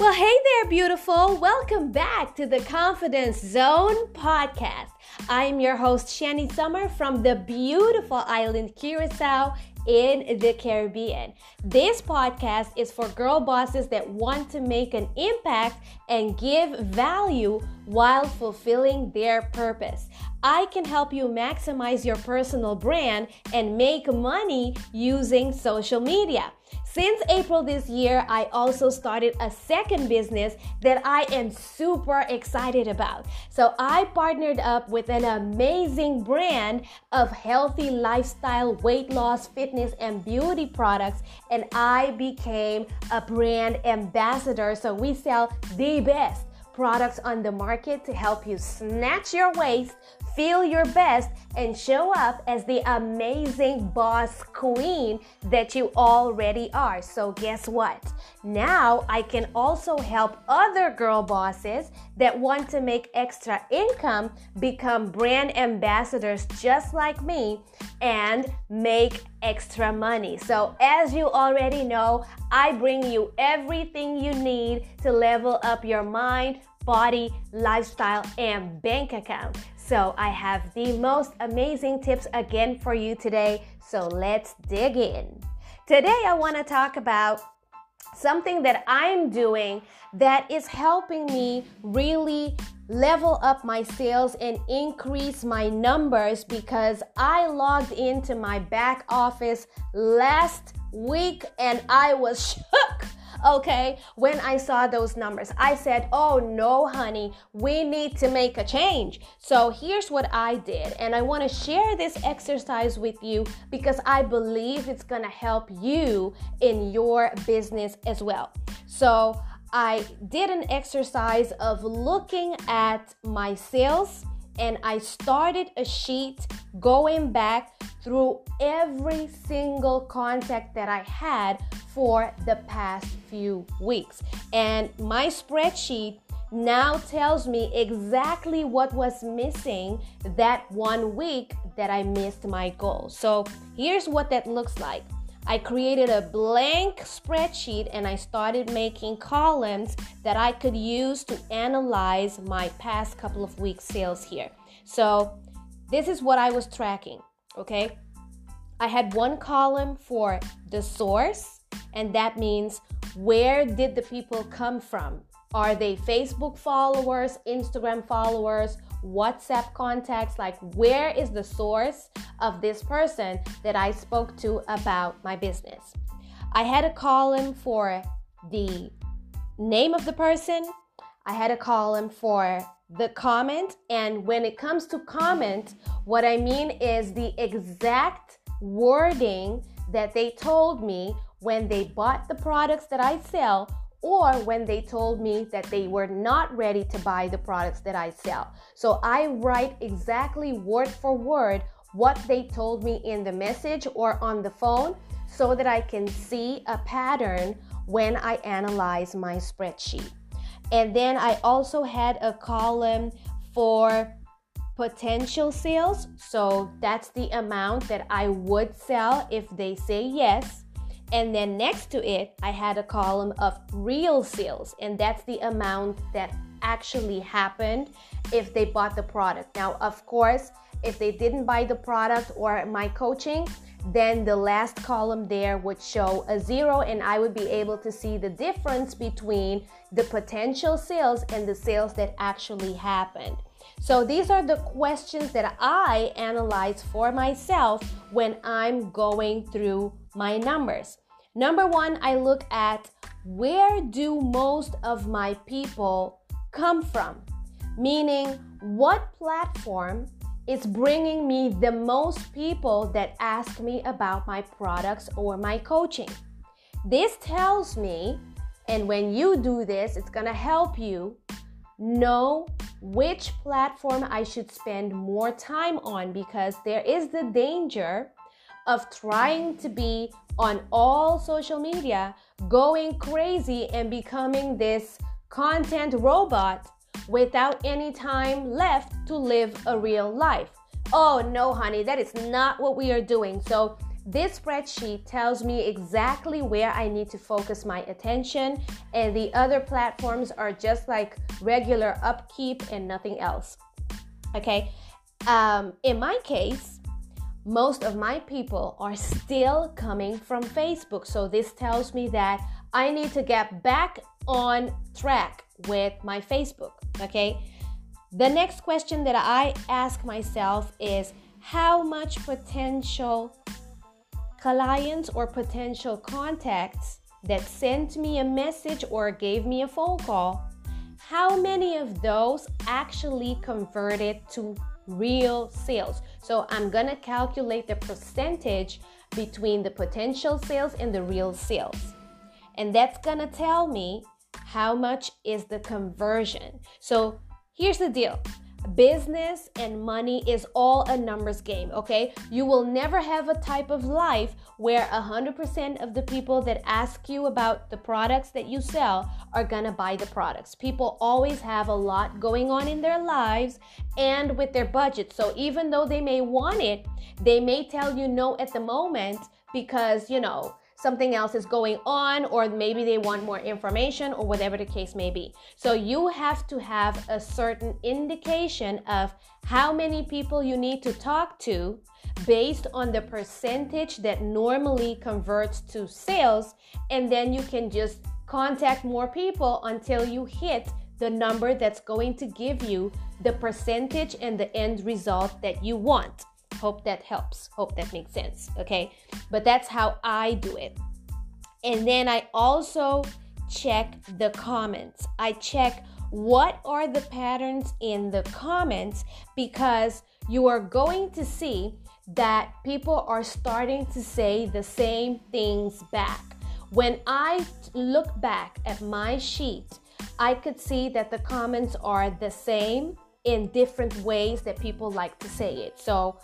Well, hey there, beautiful. Welcome back to the Confidence Zone podcast. I'm your host, Shanny Sommer from the beautiful island Curacao in the Caribbean. This podcast is for girl bosses that want to make an impact and give value while fulfilling their purpose. I can help you maximize your personal brand and make money using social media. Since April this year, I also started a second business that I am super excited about. So I partnered up with an amazing brand of healthy lifestyle, weight loss, fitness, and beauty products, and I became a brand ambassador. So we sell the best products on the market to help you snatch your waist, feel your best, and show up as the amazing boss queen that you already are. So, guess what? Now I can also help other girl bosses that want to make extra income become brand ambassadors just like me and make extra money. So, as you already know, I bring you everything you need to level up your mind body, lifestyle, and bank account. So, I have the most amazing tips again for you today. So, let's dig in. Today, I want to talk about something that I'm doing that is helping me really level up my sales and increase my numbers because I logged into my back office last week and I was shook okay, when I saw those numbers. I said, oh no, honey, we need to make a change. So here's what I did, and I want to share this exercise with you because I believe it's going to help you in your business as well. So I did an exercise of looking at my sales and I started a sheet going back through every single contact that I had for the past few weeks. And my spreadsheet now tells me exactly what was missing that one week that I missed my goal. So here's what that looks like. I created a blank spreadsheet and I started making columns that I could use to analyze my past couple of weeks' sales here. So, this is what I was tracking, okay? I had one column for the source, and that means where did the people come from? Are they Facebook followers, Instagram followers, WhatsApp contacts? Like, where is the source of this person that I spoke to about my business? I had a column for the name of the person, I had a column for the comment. And when it comes to comment, what I mean is the exact wording that they told me when they bought the products that I sell or when they told me that they were not ready to buy the products that I sell. So I write exactly word for word what they told me in the message or on the phone so that I can see a pattern when I analyze my spreadsheet. And then I also had a column for potential sales. So that's the amount that I would sell if they say yes. And then next to it, I had a column of real sales, and that's the amount that actually happened if they bought the product. Now, of course, if they didn't buy the product or my coaching, then the last column there would show a zero, and I would be able to see the difference between the potential sales and the sales that actually happened. So, these are the questions that I analyze for myself when I'm going through my numbers. Number one, I look at where do most of my people come from? Meaning, what platform is bringing me the most people that ask me about my products or my coaching. This tells me, and when you do this, it's gonna help you know which platform I should spend more time on because there is the danger of trying to be on all social media, going crazy, and becoming this content robot without any time left to live a real life. Oh, no, honey, that is not what we are doing. So, This spreadsheet tells me exactly where I need to focus my attention, and the other platforms are just like regular upkeep and nothing else. Okay, um, in my case, most of my people are still coming from Facebook. So this tells me that I need to get back on track with my Facebook. Okay. The next question that I ask myself is how much potential clients or potential contacts that sent me a message or gave me a phone call, how many of those actually converted to real sales? So I'm gonna calculate the percentage between the potential sales and the real sales. And that's gonna tell me how much is the conversion. So here's the deal business and money is all a numbers game, okay? You will never have a type of life where 100% of the people that ask you about the products that you sell are gonna buy the products. People always have a lot going on in their lives and with their budget. So even though they may want it, they may tell you no at the moment because, you know, something else is going on, or maybe they want more information, or whatever the case may be. So you have to have a certain indication of how many people you need to talk to based on the percentage that normally converts to sales, and then you can just contact more people until you hit the number that's going to give you the percentage and the end result that you want. Hope that helps. Hope that makes sense. Okay. But that's how I do it. And then I also check the comments. I check what are the patterns in the comments because you are going to see that people are starting to say the same things back. When I look back at my sheet, I could see that the comments are the same in different ways that people like to say it. So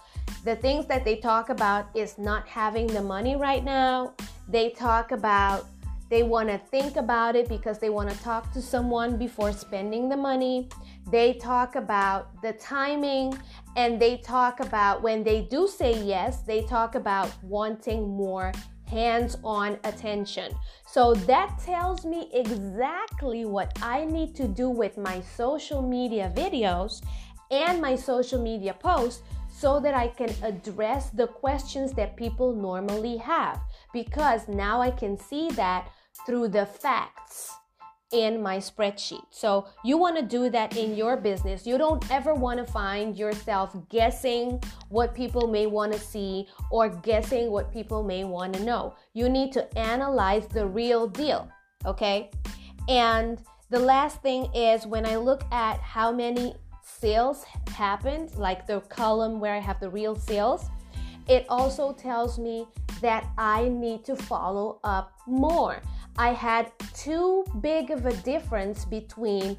the things that they talk about is not having the money right now. They talk about they want to think about it because they want to talk to someone before spending the money. They talk about the timing and they talk about when they do say yes, they talk about wanting more hands on attention. So that tells me exactly what I need to do with my social media videos and my social media posts so that I can address the questions that people normally have. Because now I can see that through the facts in my spreadsheet. So you want to do that in your business. You don't ever want to find yourself guessing what people may want to see or guessing what people may want to know. You need to analyze the real deal, okay? And the last thing is when I look at how many sales happened, like the column where I have the real sales, it also tells me that I need to follow up more. I had too big of a difference between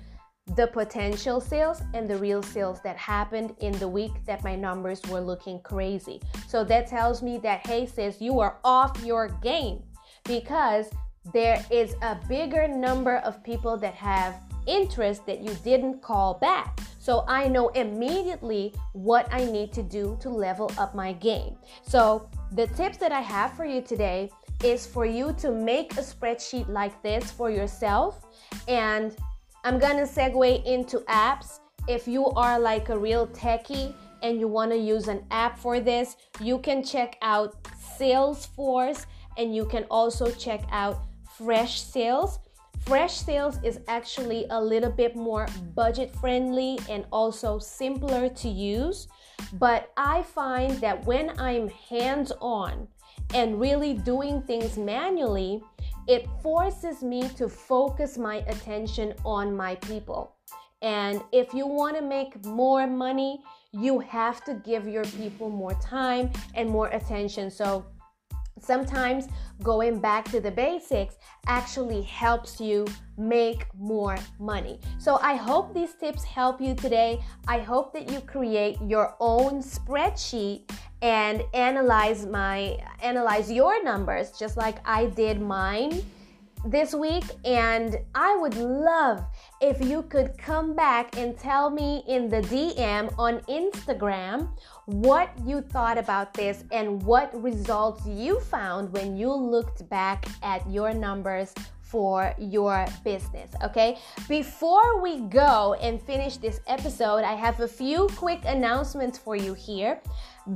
the potential sales and the real sales that happened in the week that my numbers were looking crazy. So that tells me that, hey, sis, you are off your game because there is a bigger number of people that have interest that you didn't call back. So I know immediately what I need to do to level up my game. So the tips that I have for you today is for you to make a spreadsheet like this for yourself. And I'm gonna segue into apps. If you are like a real techie and you wanna use an app for this, you can check out Salesforce and you can also check out Fresh Sales. Fresh Sales is actually a little bit more budget friendly and also simpler to use. But I find that when I'm hands on and really doing things manually, it forces me to focus my attention on my people. And if you want to make more money, you have to give your people more time and more attention. So sometimes going back to the basics actually helps you make more money. So I hope these tips help you today. I hope that you create your own spreadsheet and analyze my analyze your numbers just like I did mine this week, and I would love if you could come back and tell me in the DM on Instagram what you thought about this and what results you found when you looked back at your numbers for your business. Okay, before we go and finish this episode, I have a few quick announcements for you here.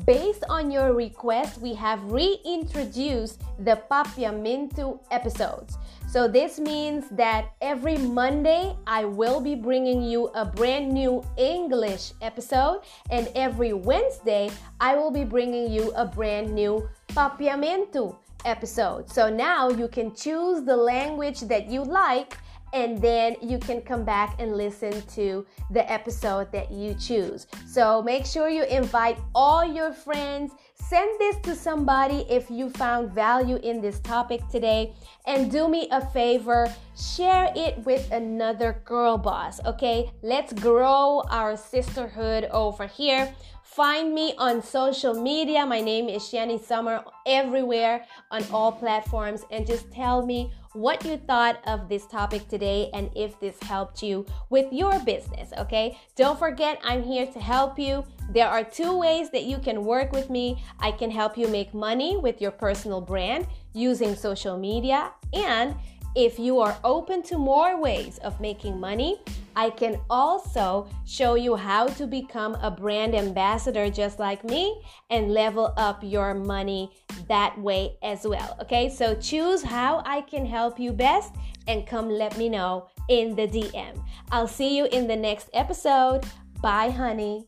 Based on your request, we have reintroduced the Papiamento episodes. So, this means that every Monday I will be bringing you a brand new English episode, and every Wednesday I will be bringing you a brand new Papiamento episode. So now you can choose the language that you like and then you can come back and listen to the episode that you choose. So make sure you invite all your friends. Send this to somebody if you found value in this topic today. And do me a favor, share it with another girl boss, okay? Let's grow our sisterhood over here. Find me on social media. My name is Shanny Sommer everywhere on all platforms and just tell me what you thought of this topic today and if this helped you with your business, okay? Don't forget, I'm here to help you. There are two ways that you can work with me. I can help you make money with your personal brand using social media and if you are open to more ways of making money, I can also show you how to become a brand ambassador just like me and level up your money that way as well. Okay, so choose how I can help you best and come let me know in the DM. I'll see you in the next episode. Bye, honey.